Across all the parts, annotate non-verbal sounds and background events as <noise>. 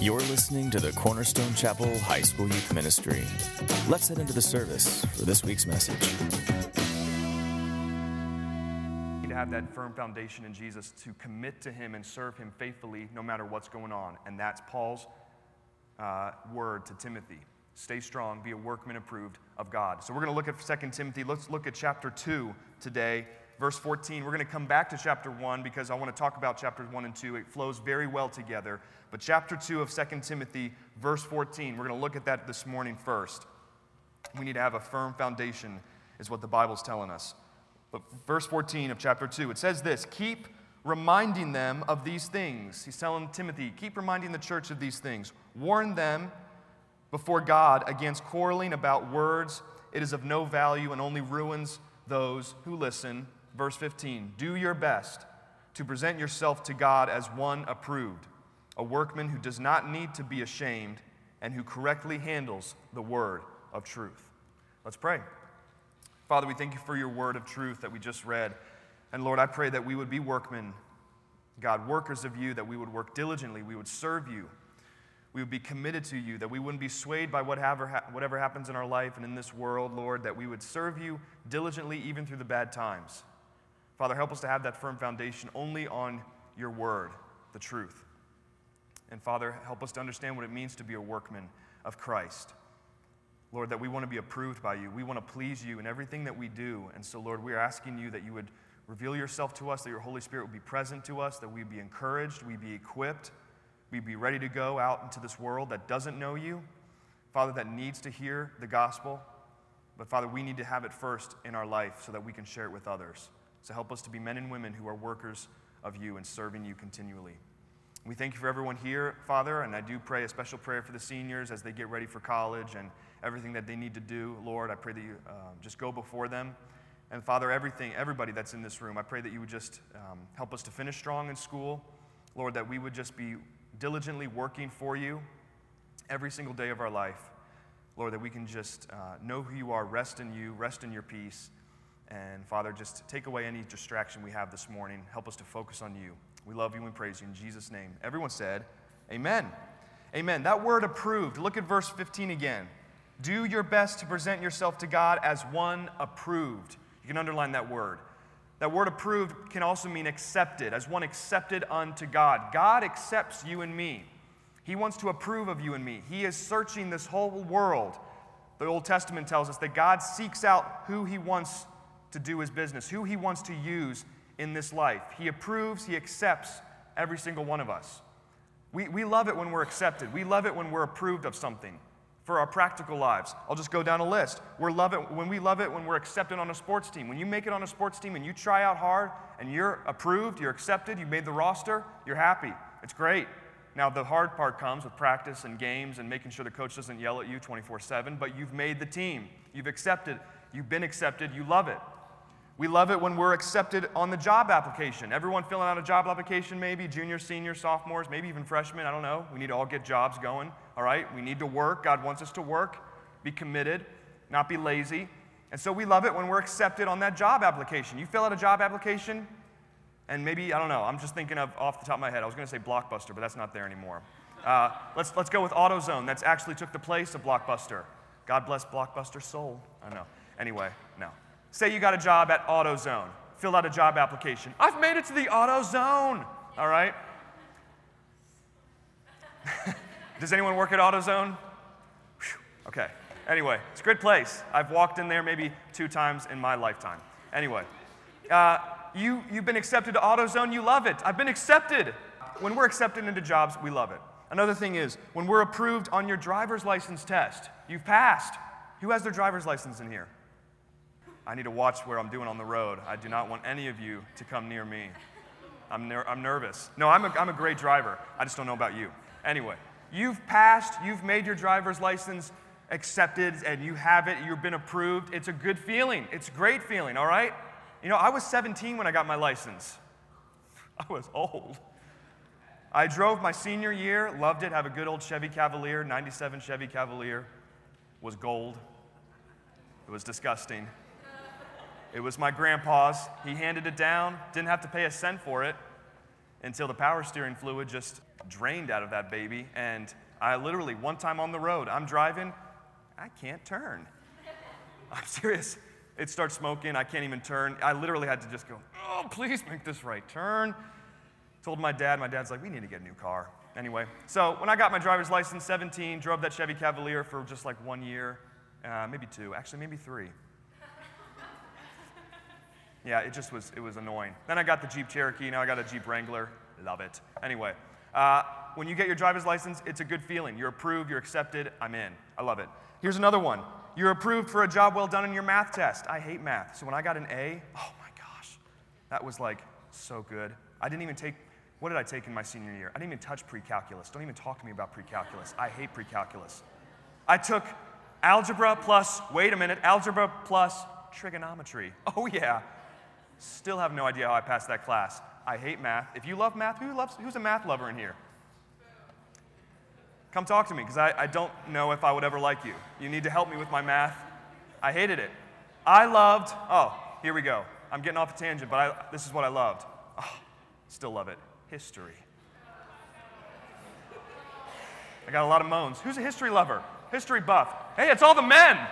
You're listening to the Cornerstone Chapel High School Youth Ministry. Let's head into the service for this week's message. to have that firm foundation in Jesus to commit to Him and serve Him faithfully no matter what's going on. And that's Paul's uh, word to Timothy. Stay strong, be a workman approved of God. So we're going to look at 2 Timothy. Let's look at chapter 2 today, verse 14. We're going to come back to chapter 1 because I want to talk about chapters 1 and 2. It flows very well together. But chapter 2 of 2 Timothy, verse 14, we're going to look at that this morning first. We need to have a firm foundation, is what the Bible's telling us. But verse 14 of chapter 2, it says this Keep reminding them of these things. He's telling Timothy, keep reminding the church of these things. Warn them before God against quarreling about words. It is of no value and only ruins those who listen. Verse 15 Do your best to present yourself to God as one approved, a workman who does not need to be ashamed and who correctly handles the word of truth. Let's pray. Father, we thank you for your word of truth that we just read. And Lord, I pray that we would be workmen, God, workers of you, that we would work diligently, we would serve you, we would be committed to you, that we wouldn't be swayed by whatever, whatever happens in our life and in this world, Lord, that we would serve you diligently even through the bad times. Father, help us to have that firm foundation only on your word, the truth. And Father, help us to understand what it means to be a workman of Christ. Lord, that we want to be approved by you. We want to please you in everything that we do. And so, Lord, we are asking you that you would reveal yourself to us, that your Holy Spirit would be present to us, that we'd be encouraged, we'd be equipped, we'd be ready to go out into this world that doesn't know you. Father, that needs to hear the gospel. But Father, we need to have it first in our life so that we can share it with others. So help us to be men and women who are workers of you and serving you continually. We thank you for everyone here, Father, and I do pray a special prayer for the seniors as they get ready for college and everything that they need to do. Lord, I pray that you uh, just go before them. And Father, everything, everybody that's in this room, I pray that you would just um, help us to finish strong in school. Lord, that we would just be diligently working for you every single day of our life. Lord, that we can just uh, know who you are, rest in you, rest in your peace. And Father, just take away any distraction we have this morning. Help us to focus on you. We love you and praise you in Jesus' name. Everyone said, Amen. Amen. That word approved. Look at verse 15 again. Do your best to present yourself to God as one approved. You can underline that word. That word approved can also mean accepted, as one accepted unto God. God accepts you and me. He wants to approve of you and me. He is searching this whole world. The Old Testament tells us that God seeks out who He wants to do His business, who He wants to use in this life. He approves, He accepts every single one of us. We, we love it when we're accepted, we love it when we're approved of something for our practical lives. I'll just go down a list. We're love it when we love it when we're accepted on a sports team. When you make it on a sports team and you try out hard and you're approved, you're accepted, you made the roster, you're happy. It's great. Now the hard part comes with practice and games and making sure the coach doesn't yell at you 24/7, but you've made the team. You've accepted, you've been accepted, you love it. We love it when we're accepted on the job application. Everyone filling out a job application, maybe junior, senior, sophomores, maybe even freshmen. I don't know. We need to all get jobs going, all right? We need to work. God wants us to work, be committed, not be lazy. And so we love it when we're accepted on that job application. You fill out a job application, and maybe, I don't know, I'm just thinking of off the top of my head. I was going to say Blockbuster, but that's not there anymore. Uh, let's, let's go with AutoZone. That's actually took the place of Blockbuster. God bless Blockbuster soul. I know. Anyway. Say you got a job at AutoZone, fill out a job application. I've made it to the AutoZone, all right? <laughs> Does anyone work at AutoZone? Whew. Okay. Anyway, it's a good place. I've walked in there maybe two times in my lifetime. Anyway, uh, you, you've been accepted to AutoZone, you love it. I've been accepted. When we're accepted into jobs, we love it. Another thing is, when we're approved on your driver's license test, you've passed. Who has their driver's license in here? I need to watch where I'm doing on the road. I do not want any of you to come near me. I'm, ner- I'm nervous. No, I'm a, I'm a great driver. I just don't know about you. Anyway, you've passed, you've made your driver's license accepted, and you have it, you've been approved. It's a good feeling. It's a great feeling, all right? You know, I was 17 when I got my license. <laughs> I was old. I drove my senior year, loved it, have a good old Chevy Cavalier, 97 Chevy Cavalier, was gold. It was disgusting. It was my grandpa's. He handed it down, didn't have to pay a cent for it. until the power steering fluid just drained out of that baby. And I literally, one time on the road, I'm driving, I can't turn. <laughs> I'm serious. It starts smoking, I can't even turn. I literally had to just go, oh, please make this right turn. Told my dad, my dad's like, we need to get a new car. Anyway, so when I got my driver's license, 17, drove that Chevy Cavalier for just like one year, uh, maybe two, actually, maybe three. Yeah, it just was, it was annoying. Then I got the Jeep Cherokee, now I got a Jeep Wrangler. Love it. Anyway, uh, when you get your driver's license, it's a good feeling. You're approved, you're accepted, I'm in. I love it. Here's another one. You're approved for a job well done in your math test. I hate math. So when I got an A, oh my gosh, that was like so good. I didn't even take, what did I take in my senior year? I didn't even touch pre calculus. Don't even talk to me about pre calculus. I hate pre calculus. I took algebra plus, wait a minute, algebra plus trigonometry. <laughs> Oh yeah. Still have no idea how I passed that class. I hate math. If you love math, who loves, who's a math lover in here? Come talk to me because I, I don't know if I would ever like you. You need to help me with my math. I hated it. I loved, oh, here we go. I'm getting off a tangent, but I, this is what I loved. Oh, still love it. History. I got a lot of moans. Who's a history lover? History buff. Hey, it's all the men. <laughs>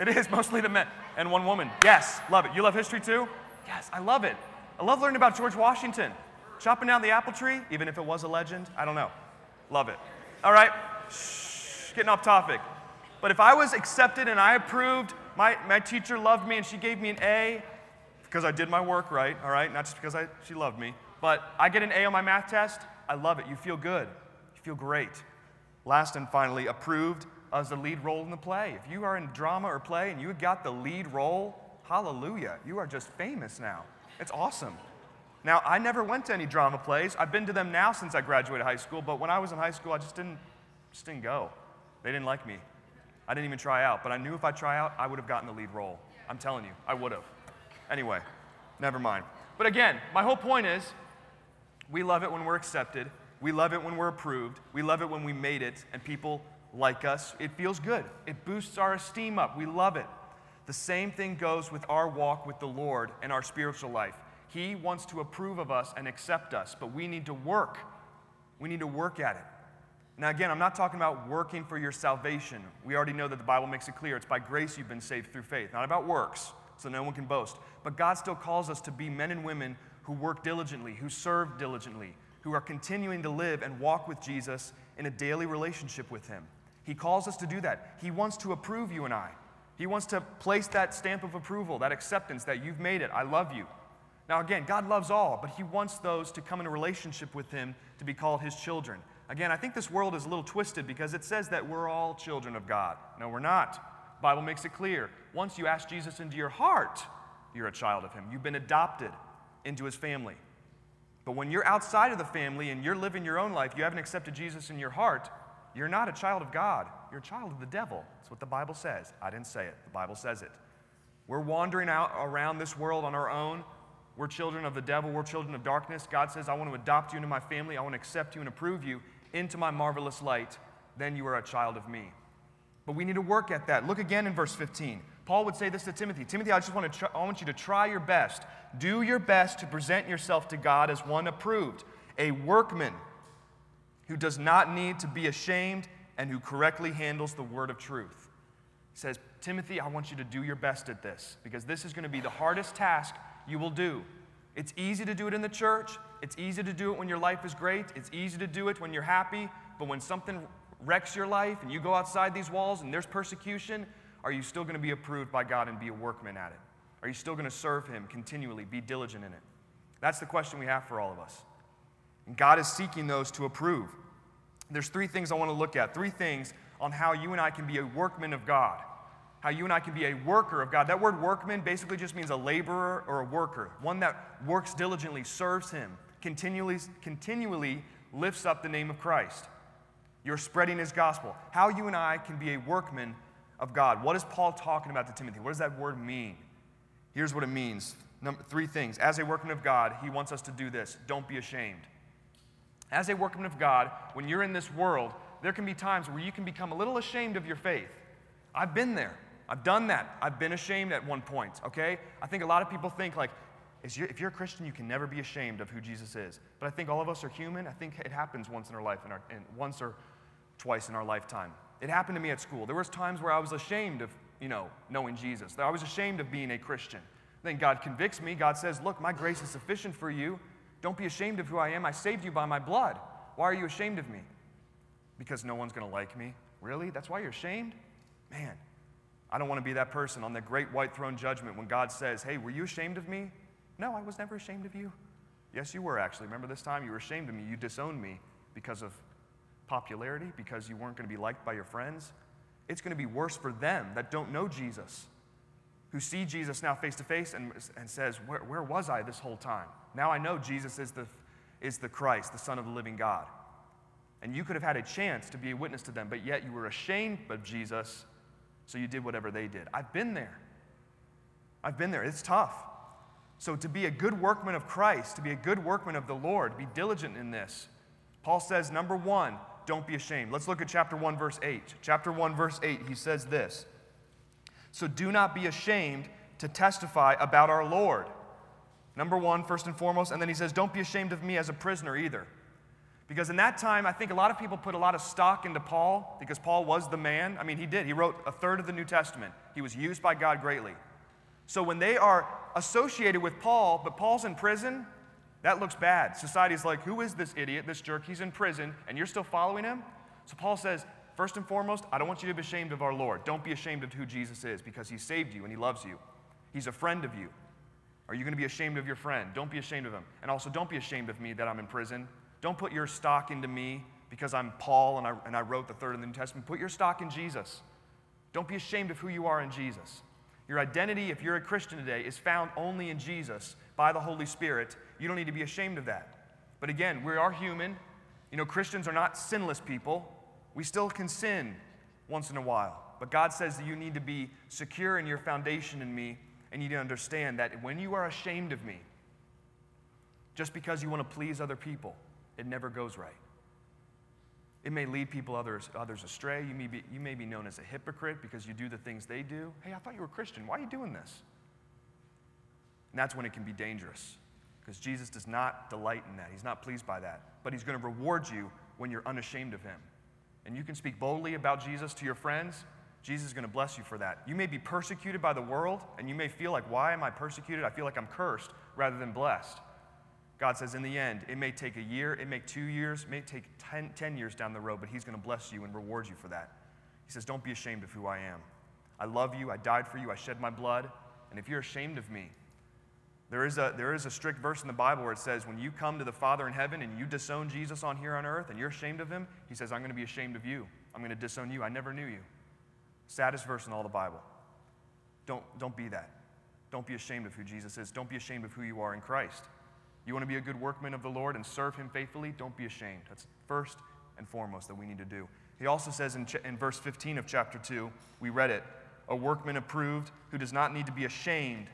It is mostly the men. And one woman. Yes, love it. You love history too? Yes, I love it. I love learning about George Washington. Chopping down the apple tree, even if it was a legend. I don't know. Love it. All right? Shh, getting off topic. But if I was accepted and I approved, my, my teacher loved me and she gave me an A because I did my work right, all right? Not just because I, she loved me. But I get an A on my math test, I love it. You feel good. You feel great. Last and finally, approved as the lead role in the play. If you are in drama or play and you got the lead role, hallelujah, you are just famous now. It's awesome. Now, I never went to any drama plays. I've been to them now since I graduated high school, but when I was in high school, I just didn't, just didn't go. They didn't like me. I didn't even try out, but I knew if I try out, I would have gotten the lead role. I'm telling you, I would have. Anyway, never mind. But again, my whole point is we love it when we're accepted. We love it when we're approved. We love it when we made it and people like us. It feels good. It boosts our esteem up. We love it. The same thing goes with our walk with the Lord and our spiritual life. He wants to approve of us and accept us, but we need to work. We need to work at it. Now, again, I'm not talking about working for your salvation. We already know that the Bible makes it clear it's by grace you've been saved through faith, not about works, so no one can boast. But God still calls us to be men and women who work diligently, who serve diligently, who are continuing to live and walk with Jesus in a daily relationship with Him. He calls us to do that. He wants to approve you and I. He wants to place that stamp of approval, that acceptance that you've made it. I love you. Now, again, God loves all, but He wants those to come in a relationship with Him to be called His children. Again, I think this world is a little twisted because it says that we're all children of God. No, we're not. The Bible makes it clear. Once you ask Jesus into your heart, you're a child of Him. You've been adopted into His family. But when you're outside of the family and you're living your own life, you haven't accepted Jesus in your heart, you're not a child of God. You're a child of the devil. That's what the Bible says. I didn't say it, the Bible says it. We're wandering out around this world on our own we're children of the devil. We're children of darkness. God says, I want to adopt you into my family. I want to accept you and approve you into my marvelous light. Then you are a child of me. But we need to work at that. Look again in verse 15. Paul would say this to Timothy Timothy, I just want, to I want you to try your best. Do your best to present yourself to God as one approved, a workman who does not need to be ashamed and who correctly handles the word of truth. He says, Timothy, I want you to do your best at this because this is going to be the hardest task you will do. It's easy to do it in the church. It's easy to do it when your life is great. It's easy to do it when you're happy. But when something wrecks your life and you go outside these walls and there's persecution, are you still going to be approved by God and be a workman at it? Are you still going to serve Him continually, be diligent in it? That's the question we have for all of us. And God is seeking those to approve. There's three things I want to look at, three things on how you and I can be a workman of God how you and I can be a worker of God. That word workman basically just means a laborer or a worker, one that works diligently, serves Him, continually, continually lifts up the name of Christ. You're spreading His gospel. How you and I can be a workman of God. What is Paul talking about to Timothy? What does that word mean? Here's what it means Number, three things. As a workman of God, He wants us to do this don't be ashamed. As a workman of God, when you're in this world, there can be times where you can become a little ashamed of your faith. I've been there. I've done that. I've been ashamed at one point, okay? I think a lot of people think, like, if you're a Christian, you can never be ashamed of who Jesus is. But I think all of us are human. I think it happens once in our life, in our, in, once or twice in our lifetime. It happened to me at school. There was times where I was ashamed of, you know, knowing Jesus. I was ashamed of being a Christian. Then God convicts me. God says, "Look, my grace is sufficient for you. Don't be ashamed of who I am. I saved you by my blood. Why are you ashamed of me? Because no one's going to like me. Really? That's why you're ashamed? Man, I don't want to be that person on the great white throne judgment when God says, Hey, were you ashamed of me? No, I was never ashamed of you. Yes, you were actually. Remember this time? You were ashamed of me. You disowned me because of popularity, because you weren't going to be liked by your friends. It's going to be worse for them that don't know Jesus, who see Jesus now face to face and, and says, where, where was I this whole time? Now I know Jesus is the, is the Christ, the Son of the living God. And you could have had a chance to be a witness to them, but yet you were ashamed of Jesus, so you did whatever they did. I've been there. I've been there. It's tough. So, to be a good workman of Christ, to be a good workman of the Lord, be diligent in this. Paul says, number one, don't be ashamed. Let's look at chapter 1, verse 8. Chapter 1, verse 8, he says this So, do not be ashamed to testify about our Lord. Number one, first and foremost. And then he says, don't be ashamed of me as a prisoner either. Because in that time, I think a lot of people put a lot of stock into Paul because Paul was the man. I mean, he did. He wrote a third of the New Testament, he was used by God greatly. So when they are associated with Paul, but Paul's in prison, that looks bad. Society's like, who is this idiot, this jerk? He's in prison, and you're still following him? So Paul says, first and foremost, I don't want you to be ashamed of our Lord. Don't be ashamed of who Jesus is because he saved you and he loves you. He's a friend of you. Are you going to be ashamed of your friend? Don't be ashamed of him. And also, don't be ashamed of me that I'm in prison. Don't put your stock into me because I'm Paul and I, and I wrote the third of the New Testament. Put your stock in Jesus. Don't be ashamed of who you are in Jesus. Your identity, if you're a Christian today, is found only in Jesus by the Holy Spirit. You don't need to be ashamed of that. But again, we are human. You know, Christians are not sinless people. We still can sin once in a while. But God says that you need to be secure in your foundation in me, and you need to understand that when you are ashamed of me, just because you want to please other people, it never goes right. It may lead people others, others astray. You may, be, you may be known as a hypocrite because you do the things they do. Hey, I thought you were Christian. Why are you doing this? And that's when it can be dangerous because Jesus does not delight in that. He's not pleased by that. But He's going to reward you when you're unashamed of Him. And you can speak boldly about Jesus to your friends. Jesus is going to bless you for that. You may be persecuted by the world, and you may feel like, why am I persecuted? I feel like I'm cursed rather than blessed. God says, in the end, it may take a year, it may take two years, it may take ten, 10 years down the road, but He's going to bless you and reward you for that. He says, Don't be ashamed of who I am. I love you, I died for you, I shed my blood, and if you're ashamed of me, there is, a, there is a strict verse in the Bible where it says, when you come to the Father in heaven and you disown Jesus on here on earth and you're ashamed of him, he says, I'm going to be ashamed of you. I'm going to disown you. I never knew you. Saddest verse in all the Bible. Don't, don't be that. Don't be ashamed of who Jesus is. Don't be ashamed of who you are in Christ. You want to be a good workman of the Lord and serve him faithfully? Don't be ashamed. That's first and foremost that we need to do. He also says in, ch- in verse 15 of chapter 2, we read it, a workman approved who does not need to be ashamed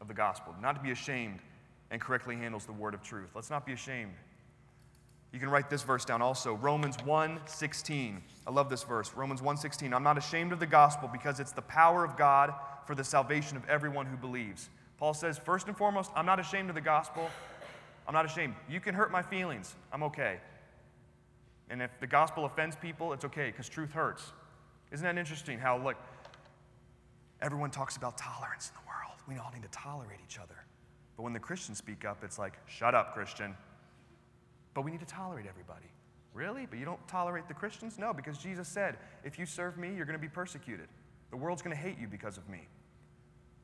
of the gospel, not to be ashamed and correctly handles the word of truth. Let's not be ashamed. You can write this verse down also, Romans 1:16. I love this verse. Romans 1:16. I'm not ashamed of the gospel because it's the power of God for the salvation of everyone who believes. Paul says, first and foremost, I'm not ashamed of the gospel I'm not ashamed. You can hurt my feelings. I'm okay. And if the gospel offends people, it's okay because truth hurts. Isn't that interesting how, like, everyone talks about tolerance in the world? We all need to tolerate each other. But when the Christians speak up, it's like, shut up, Christian. But we need to tolerate everybody. Really? But you don't tolerate the Christians? No, because Jesus said, if you serve me, you're going to be persecuted. The world's going to hate you because of me.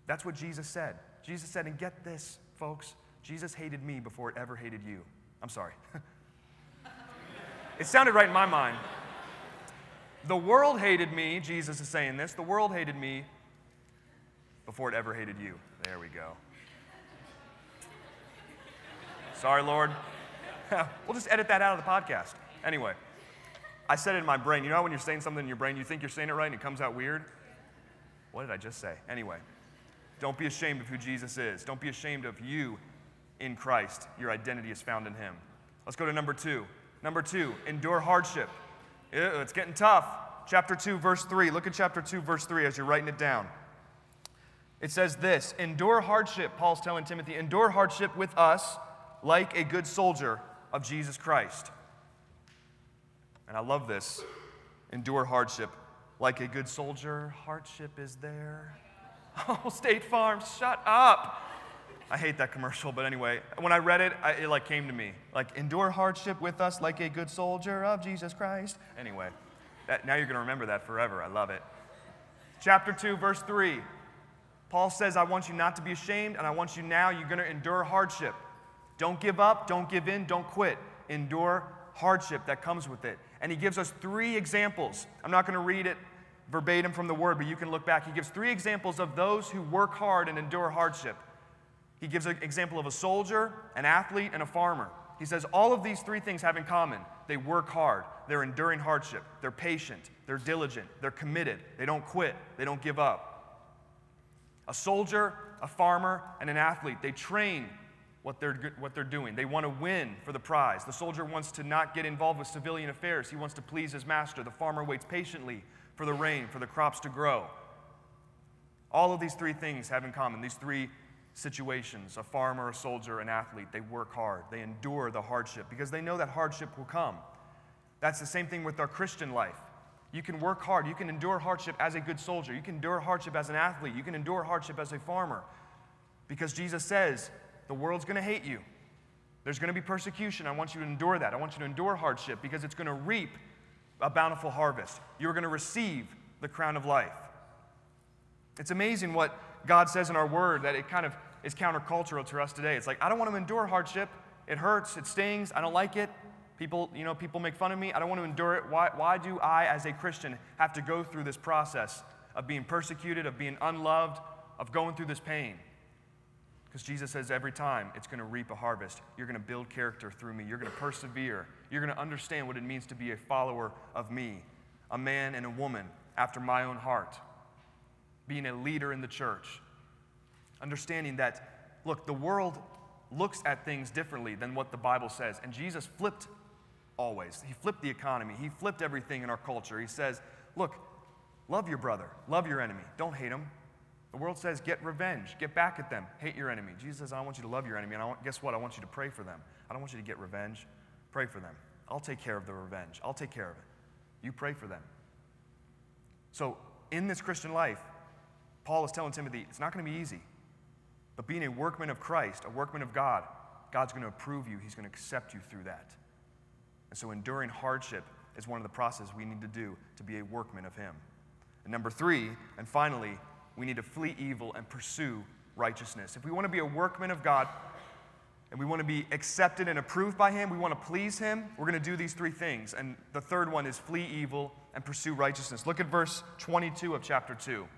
That's what Jesus said. Jesus said, and get this, folks, Jesus hated me before it ever hated you. I'm sorry. <laughs> it sounded right in my mind. The world hated me, Jesus is saying this. The world hated me before it ever hated you. There we go. Sorry, Lord. <laughs> we'll just edit that out of the podcast. Anyway, I said it in my brain. You know when you're saying something in your brain, you think you're saying it right and it comes out weird? What did I just say? Anyway, don't be ashamed of who Jesus is. Don't be ashamed of you in Christ. Your identity is found in Him. Let's go to number two. Number two, endure hardship. It's getting tough. Chapter 2, verse 3. Look at chapter 2, verse 3 as you're writing it down. It says this Endure hardship, Paul's telling Timothy, endure hardship with us like a good soldier of Jesus Christ. And I love this endure hardship like a good soldier. Hardship is there. <laughs> Oh, State Farm, shut up. I hate that commercial, but anyway, when I read it, I, it like came to me. Like, endure hardship with us like a good soldier of Jesus Christ. Anyway, that, now you're going to remember that forever. I love it. Chapter 2, verse 3. Paul says, I want you not to be ashamed, and I want you now, you're going to endure hardship. Don't give up, don't give in, don't quit. Endure hardship that comes with it. And he gives us three examples. I'm not going to read it verbatim from the word, but you can look back. He gives three examples of those who work hard and endure hardship. He gives an example of a soldier, an athlete, and a farmer. He says all of these three things have in common they work hard, they're enduring hardship, they're patient, they're diligent, they're committed, they don't quit, they don't give up. A soldier, a farmer, and an athlete, they train what they're, what they're doing. They want to win for the prize. The soldier wants to not get involved with civilian affairs, he wants to please his master. The farmer waits patiently for the rain, for the crops to grow. All of these three things have in common, these three situations a farmer, a soldier, an athlete. They work hard, they endure the hardship because they know that hardship will come. That's the same thing with our Christian life. You can work hard, you can endure hardship as a good soldier, you can endure hardship as an athlete, you can endure hardship as a farmer because Jesus says the world's going to hate you. There's going to be persecution. I want you to endure that. I want you to endure hardship because it's going to reap a bountiful harvest. You're going to receive the crown of life. It's amazing what God says in our word that it kind of is countercultural to us today. It's like, I don't want to endure hardship. It hurts, it stings, I don't like it. People, you know, people make fun of me. I don't want to endure it. Why, why do I, as a Christian, have to go through this process of being persecuted, of being unloved, of going through this pain? Because Jesus says every time it's going to reap a harvest. You're going to build character through me. You're going to persevere. You're going to understand what it means to be a follower of me, a man and a woman after my own heart, being a leader in the church. Understanding that, look, the world looks at things differently than what the Bible says. And Jesus flipped always. He flipped the economy, He flipped everything in our culture. He says, look, love your brother, love your enemy, don't hate him. The world says, get revenge, get back at them, hate your enemy. Jesus says, I want you to love your enemy, and I want, guess what? I want you to pray for them. I don't want you to get revenge. Pray for them. I'll take care of the revenge. I'll take care of it. You pray for them. So, in this Christian life, Paul is telling Timothy, it's not going to be easy. But being a workman of Christ, a workman of God, God's going to approve you. He's going to accept you through that. And so, enduring hardship is one of the processes we need to do to be a workman of Him. And number three, and finally, we need to flee evil and pursue righteousness. If we want to be a workman of God and we want to be accepted and approved by Him, we want to please Him, we're going to do these three things. And the third one is flee evil and pursue righteousness. Look at verse 22 of chapter 2.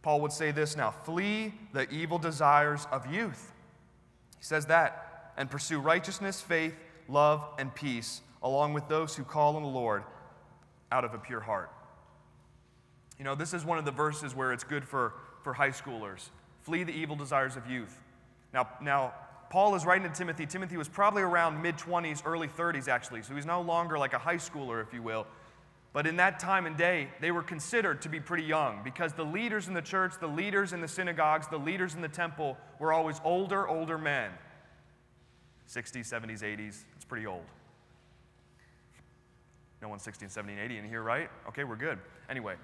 Paul would say this now flee the evil desires of youth. He says that, and pursue righteousness, faith, love, and peace, along with those who call on the Lord out of a pure heart. You know, this is one of the verses where it's good for, for high schoolers. Flee the evil desires of youth. Now, now, Paul is writing to Timothy. Timothy was probably around mid 20s, early 30s, actually. So he's no longer like a high schooler, if you will. But in that time and day, they were considered to be pretty young because the leaders in the church, the leaders in the synagogues, the leaders in the temple were always older, older men 60s, 70s, 80s. Pretty old. No one's 16, 17, 80 in here, right? Okay, we're good. Anyway,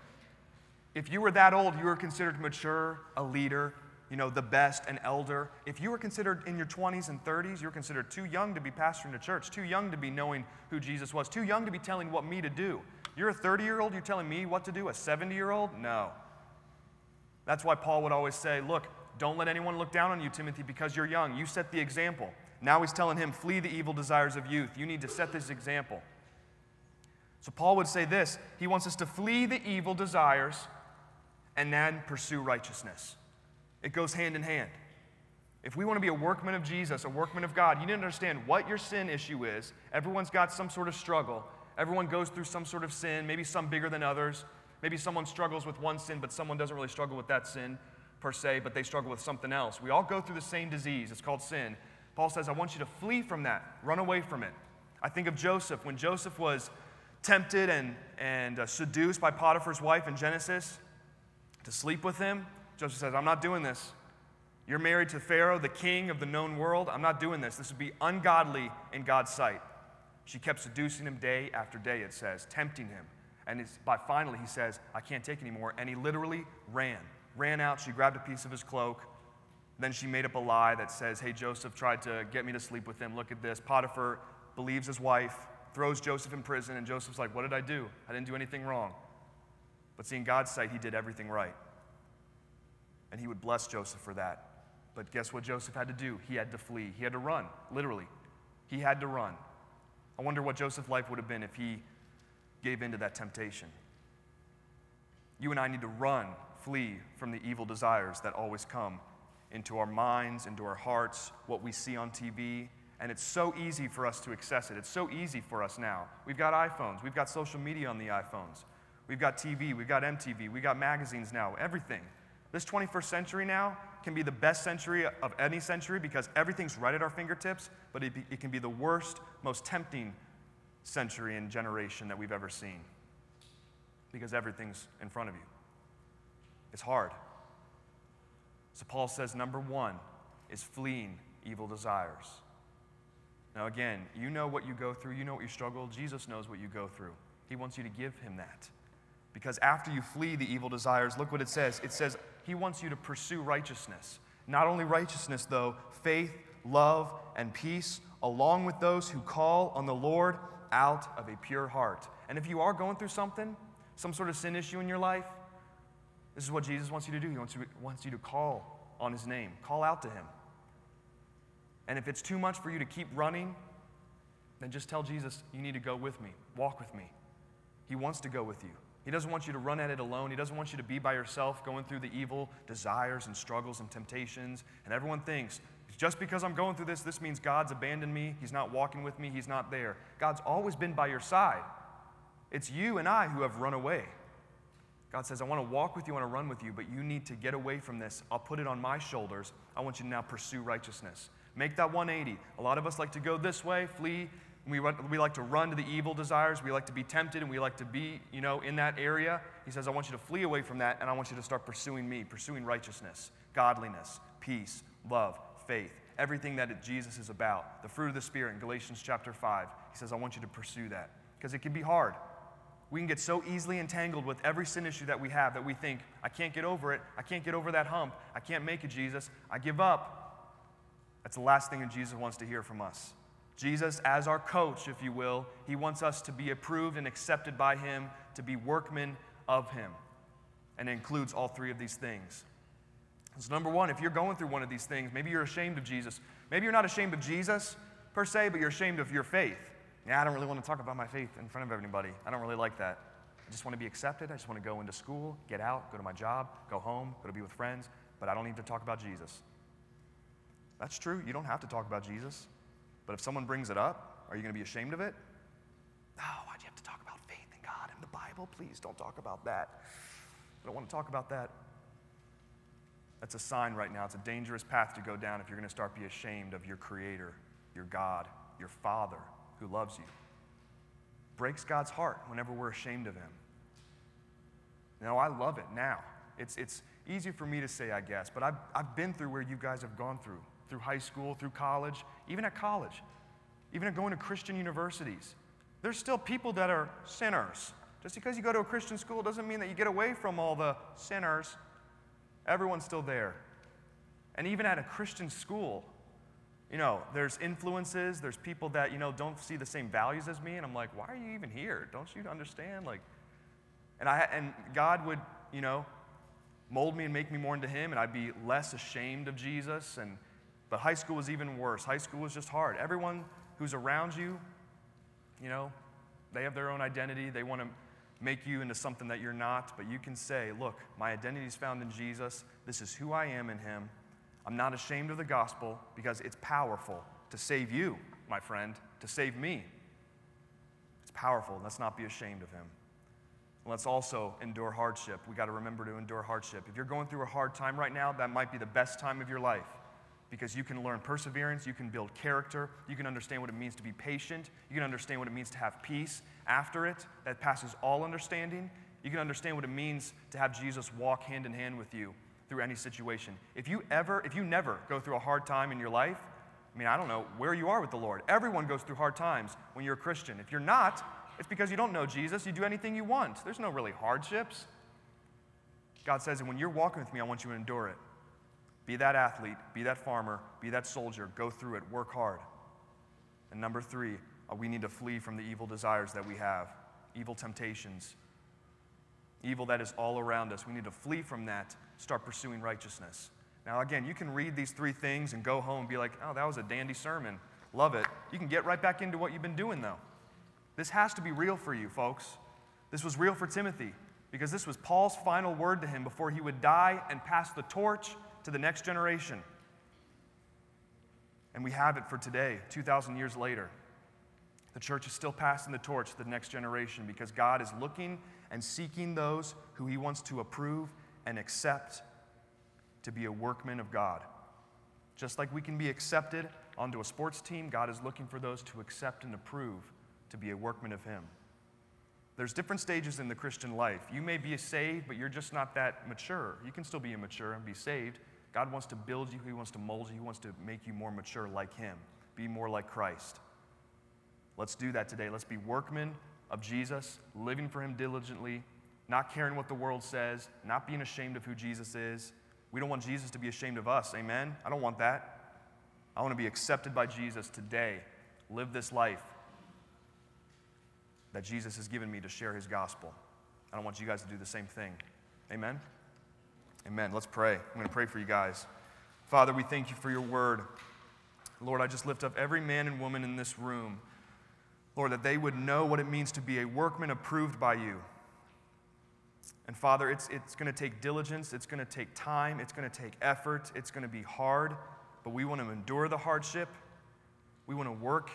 if you were that old, you were considered mature, a leader, you know, the best, an elder. If you were considered in your 20s and 30s, you were considered too young to be pastoring a church, too young to be knowing who Jesus was, too young to be telling what me to do. You're a 30 year old, you're telling me what to do? A 70 year old? No. That's why Paul would always say, Look, don't let anyone look down on you, Timothy, because you're young. You set the example. Now he's telling him, Flee the evil desires of youth. You need to set this example. So Paul would say this He wants us to flee the evil desires and then pursue righteousness. It goes hand in hand. If we want to be a workman of Jesus, a workman of God, you need to understand what your sin issue is. Everyone's got some sort of struggle. Everyone goes through some sort of sin, maybe some bigger than others. Maybe someone struggles with one sin, but someone doesn't really struggle with that sin per se, but they struggle with something else. We all go through the same disease. It's called sin. Paul says, I want you to flee from that, run away from it. I think of Joseph. When Joseph was tempted and, and uh, seduced by Potiphar's wife in Genesis to sleep with him, Joseph says, I'm not doing this. You're married to Pharaoh, the king of the known world. I'm not doing this. This would be ungodly in God's sight. She kept seducing him day after day, it says, tempting him. And by finally, he says, I can't take anymore. And he literally ran. Ran out. She grabbed a piece of his cloak. Then she made up a lie that says, Hey, Joseph tried to get me to sleep with him. Look at this. Potiphar believes his wife, throws Joseph in prison, and Joseph's like, What did I do? I didn't do anything wrong. But see, in God's sight, he did everything right. And he would bless Joseph for that. But guess what Joseph had to do? He had to flee. He had to run, literally. He had to run. I wonder what Joseph's life would have been if he gave in to that temptation. You and I need to run, flee from the evil desires that always come into our minds, into our hearts, what we see on TV. And it's so easy for us to access it. It's so easy for us now. We've got iPhones, we've got social media on the iPhones, we've got TV, we've got MTV, we've got magazines now, everything. This 21st century now can be the best century of any century because everything's right at our fingertips, but it, be, it can be the worst, most tempting century and generation that we've ever seen because everything's in front of you. It's hard. So Paul says number one is fleeing evil desires. Now, again, you know what you go through, you know what you struggle. Jesus knows what you go through. He wants you to give him that. Because after you flee the evil desires, look what it says. It says he wants you to pursue righteousness. Not only righteousness, though, faith, love, and peace, along with those who call on the Lord out of a pure heart. And if you are going through something, some sort of sin issue in your life, this is what Jesus wants you to do. He wants you, wants you to call on his name, call out to him. And if it's too much for you to keep running, then just tell Jesus, you need to go with me, walk with me. He wants to go with you. He doesn't want you to run at it alone. He doesn't want you to be by yourself going through the evil desires and struggles and temptations. And everyone thinks, just because I'm going through this, this means God's abandoned me. He's not walking with me. He's not there. God's always been by your side. It's you and I who have run away. God says, I want to walk with you, I want to run with you, but you need to get away from this. I'll put it on my shoulders. I want you to now pursue righteousness. Make that 180. A lot of us like to go this way, flee, we, we like to run to the evil desires. We like to be tempted and we like to be, you know, in that area. He says, I want you to flee away from that and I want you to start pursuing me, pursuing righteousness, godliness, peace, love, faith, everything that Jesus is about. The fruit of the Spirit in Galatians chapter 5. He says, I want you to pursue that because it can be hard. We can get so easily entangled with every sin issue that we have that we think, I can't get over it. I can't get over that hump. I can't make it, Jesus. I give up. That's the last thing that Jesus wants to hear from us. Jesus, as our coach, if you will, he wants us to be approved and accepted by him, to be workmen of him. And it includes all three of these things. So, number one, if you're going through one of these things, maybe you're ashamed of Jesus. Maybe you're not ashamed of Jesus per se, but you're ashamed of your faith. Yeah, I don't really want to talk about my faith in front of everybody. I don't really like that. I just want to be accepted. I just want to go into school, get out, go to my job, go home, go to be with friends, but I don't need to talk about Jesus. That's true. You don't have to talk about Jesus. But if someone brings it up, are you going to be ashamed of it? No, why'd you have to talk about faith in God and the Bible? Please don't talk about that. I don't want to talk about that. That's a sign right now. It's a dangerous path to go down if you're going to start be ashamed of your Creator, your God, your Father who loves you. Breaks God's heart whenever we're ashamed of Him. Now, I love it now. It's, it's easy for me to say, I guess, but I've, I've been through where you guys have gone through through high school, through college, even at college, even at going to Christian universities. There's still people that are sinners. Just because you go to a Christian school doesn't mean that you get away from all the sinners. Everyone's still there. And even at a Christian school, you know, there's influences, there's people that, you know, don't see the same values as me, and I'm like, why are you even here? Don't you understand? Like, and I and God would, you know, mold me and make me more into Him, and I'd be less ashamed of Jesus and but high school was even worse. High school was just hard. Everyone who's around you, you know, they have their own identity. They want to make you into something that you're not, but you can say, Look, my identity is found in Jesus. This is who I am in Him. I'm not ashamed of the gospel because it's powerful to save you, my friend, to save me. It's powerful. Let's not be ashamed of Him. Let's also endure hardship. We got to remember to endure hardship. If you're going through a hard time right now, that might be the best time of your life because you can learn perseverance, you can build character, you can understand what it means to be patient, you can understand what it means to have peace after it that passes all understanding. You can understand what it means to have Jesus walk hand in hand with you through any situation. If you ever, if you never go through a hard time in your life, I mean, I don't know where you are with the Lord. Everyone goes through hard times when you're a Christian. If you're not, it's because you don't know Jesus. You do anything you want. There's no really hardships. God says, and when you're walking with me, I want you to endure it. Be that athlete, be that farmer, be that soldier. Go through it, work hard. And number three, uh, we need to flee from the evil desires that we have, evil temptations, evil that is all around us. We need to flee from that, start pursuing righteousness. Now, again, you can read these three things and go home and be like, oh, that was a dandy sermon. Love it. You can get right back into what you've been doing, though. This has to be real for you, folks. This was real for Timothy because this was Paul's final word to him before he would die and pass the torch to the next generation. And we have it for today, 2,000 years later. The church is still passing the torch to the next generation because God is looking and seeking those who he wants to approve and accept to be a workman of God. Just like we can be accepted onto a sports team, God is looking for those to accept and approve to be a workman of him. There's different stages in the Christian life. You may be saved, but you're just not that mature. You can still be immature and be saved. God wants to build you, He wants to mold you, He wants to make you more mature like Him, be more like Christ. Let's do that today. Let's be workmen of Jesus, living for Him diligently, not caring what the world says, not being ashamed of who Jesus is. We don't want Jesus to be ashamed of us. Amen? I don't want that. I want to be accepted by Jesus today. Live this life that Jesus has given me to share his gospel. I don't want you guys to do the same thing. Amen? Amen. Let's pray. I'm going to pray for you guys. Father, we thank you for your word. Lord, I just lift up every man and woman in this room. Lord, that they would know what it means to be a workman approved by you. And Father, it's, it's going to take diligence, it's going to take time, it's going to take effort, it's going to be hard, but we want to endure the hardship. We want to work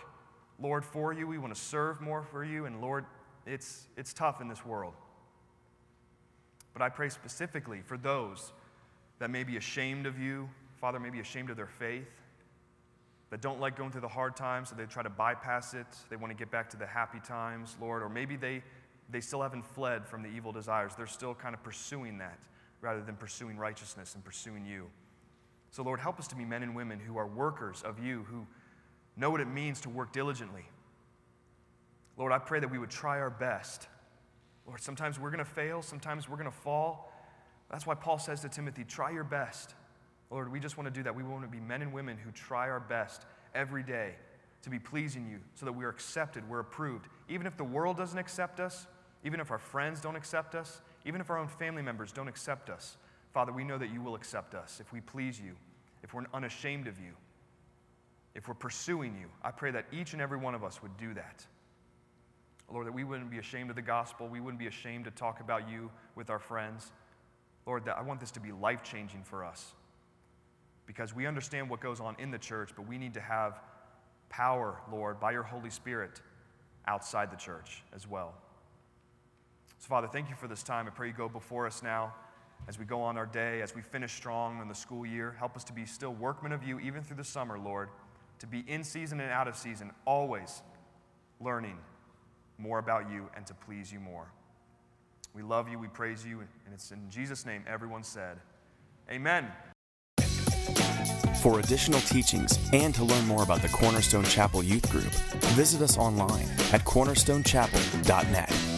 Lord, for you. We want to serve more for you. And Lord, it's, it's tough in this world. But I pray specifically for those that may be ashamed of you, Father, may be ashamed of their faith, that don't like going through the hard times, so they try to bypass it. They want to get back to the happy times, Lord. Or maybe they, they still haven't fled from the evil desires. They're still kind of pursuing that rather than pursuing righteousness and pursuing you. So, Lord, help us to be men and women who are workers of you, who know what it means to work diligently. Lord, I pray that we would try our best. Lord, sometimes we're going to fail, sometimes we're going to fall. That's why Paul says to Timothy, try your best. Lord, we just want to do that. We want to be men and women who try our best every day to be pleasing you so that we are accepted, we're approved. Even if the world doesn't accept us, even if our friends don't accept us, even if our own family members don't accept us, Father, we know that you will accept us if we please you, if we're unashamed of you if we're pursuing you, I pray that each and every one of us would do that. Lord, that we wouldn't be ashamed of the gospel. We wouldn't be ashamed to talk about you with our friends. Lord, that I want this to be life changing for us because we understand what goes on in the church, but we need to have power, Lord, by your Holy Spirit outside the church as well. So, Father, thank you for this time. I pray you go before us now as we go on our day, as we finish strong in the school year. Help us to be still workmen of you even through the summer, Lord to be in season and out of season, always learning more about you and to please you more. We love you, we praise you, and it's in Jesus' name everyone said, Amen. For additional teachings and to learn more about the Cornerstone Chapel Youth Group, visit us online at cornerstonechapel.net.